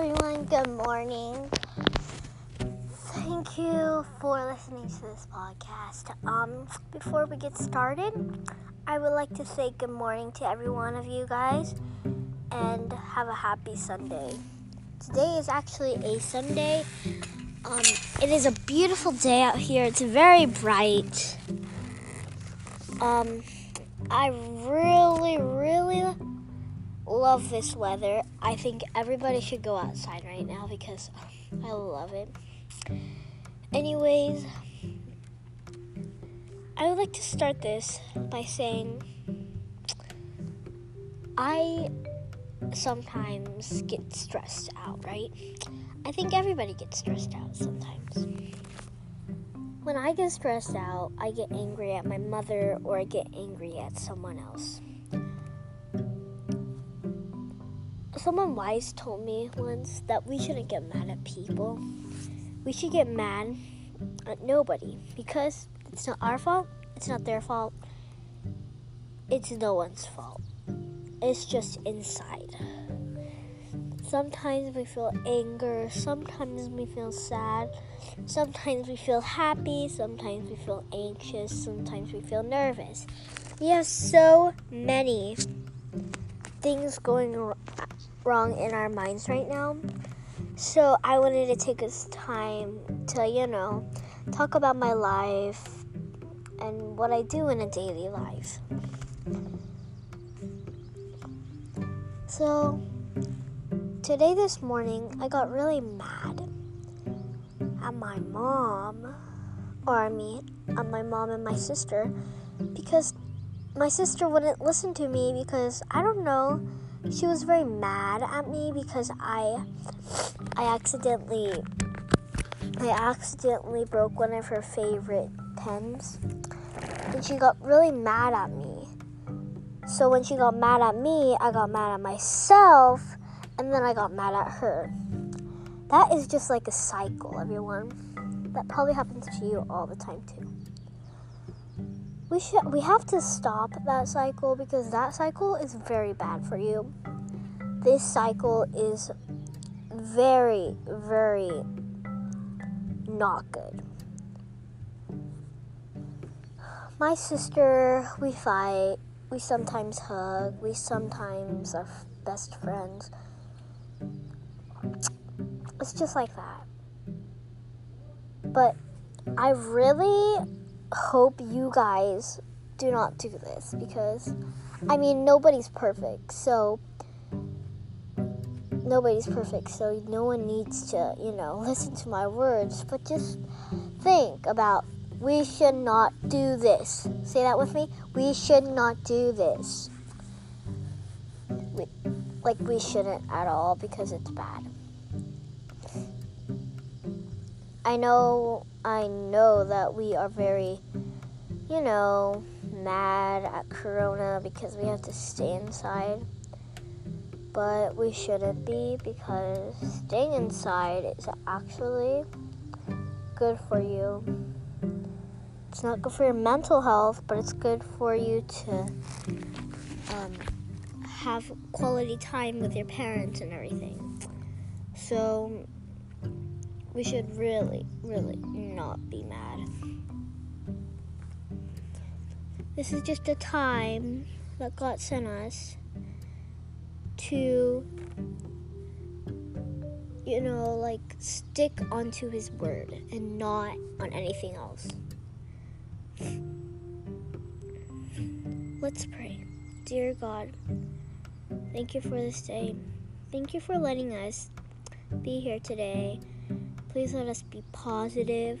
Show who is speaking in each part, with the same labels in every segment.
Speaker 1: everyone. Good morning. Thank you for listening to this podcast. Um, before we get started, I would like to say good morning to every one of you guys and have a happy Sunday. Today is actually a Sunday. Um, it is a beautiful day out here. It's very bright. Um, I really, really love this weather. I think everybody should go outside right now because I love it. Anyways, I would like to start this by saying I sometimes get stressed out, right? I think everybody gets stressed out sometimes. When I get stressed out, I get angry at my mother or I get angry at someone else. Someone wise told me once that we shouldn't get mad at people. We should get mad at nobody because it's not our fault, it's not their fault, it's no one's fault. It's just inside. Sometimes we feel anger, sometimes we feel sad, sometimes we feel happy, sometimes we feel anxious, sometimes we feel nervous. We have so many things going wrong in our minds right now. So I wanted to take this time to, you know, talk about my life and what I do in a daily life. So today this morning I got really mad at my mom or I mean at my mom and my sister because my sister wouldn't listen to me because I don't know she was very mad at me because I I accidentally I accidentally broke one of her favorite pens. And she got really mad at me. So when she got mad at me, I got mad at myself and then I got mad at her. That is just like a cycle, everyone. That probably happens to you all the time too. We should we have to stop that cycle because that cycle is very bad for you. This cycle is very very not good. My sister, we fight, we sometimes hug, we sometimes are best friends. It's just like that. But I really hope you guys do not do this because, I mean, nobody's perfect. So, nobody's perfect. So, no one needs to, you know, listen to my words. But just think about we should not do this. Say that with me. We should not do this. We, like, we shouldn't at all because it's bad. I know, I know that we are very, you know, mad at Corona because we have to stay inside. But we shouldn't be because staying inside is actually good for you. It's not good for your mental health, but it's good for you to um, have quality time with your parents and everything. So, we should really, really not be mad. This is just a time that God sent us to, you know, like stick onto His Word and not on anything else. Let's pray. Dear God, thank you for this day. Thank you for letting us be here today Please let us be positive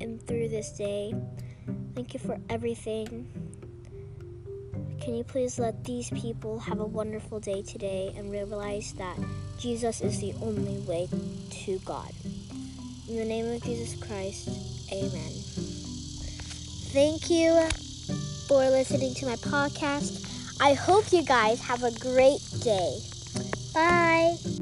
Speaker 1: and through this day. Thank you for everything. Can you please let these people have a wonderful day today and realize that Jesus is the only way to God? In the name of Jesus Christ, amen. Thank you for listening to my podcast. I hope you guys have a great day. Bye.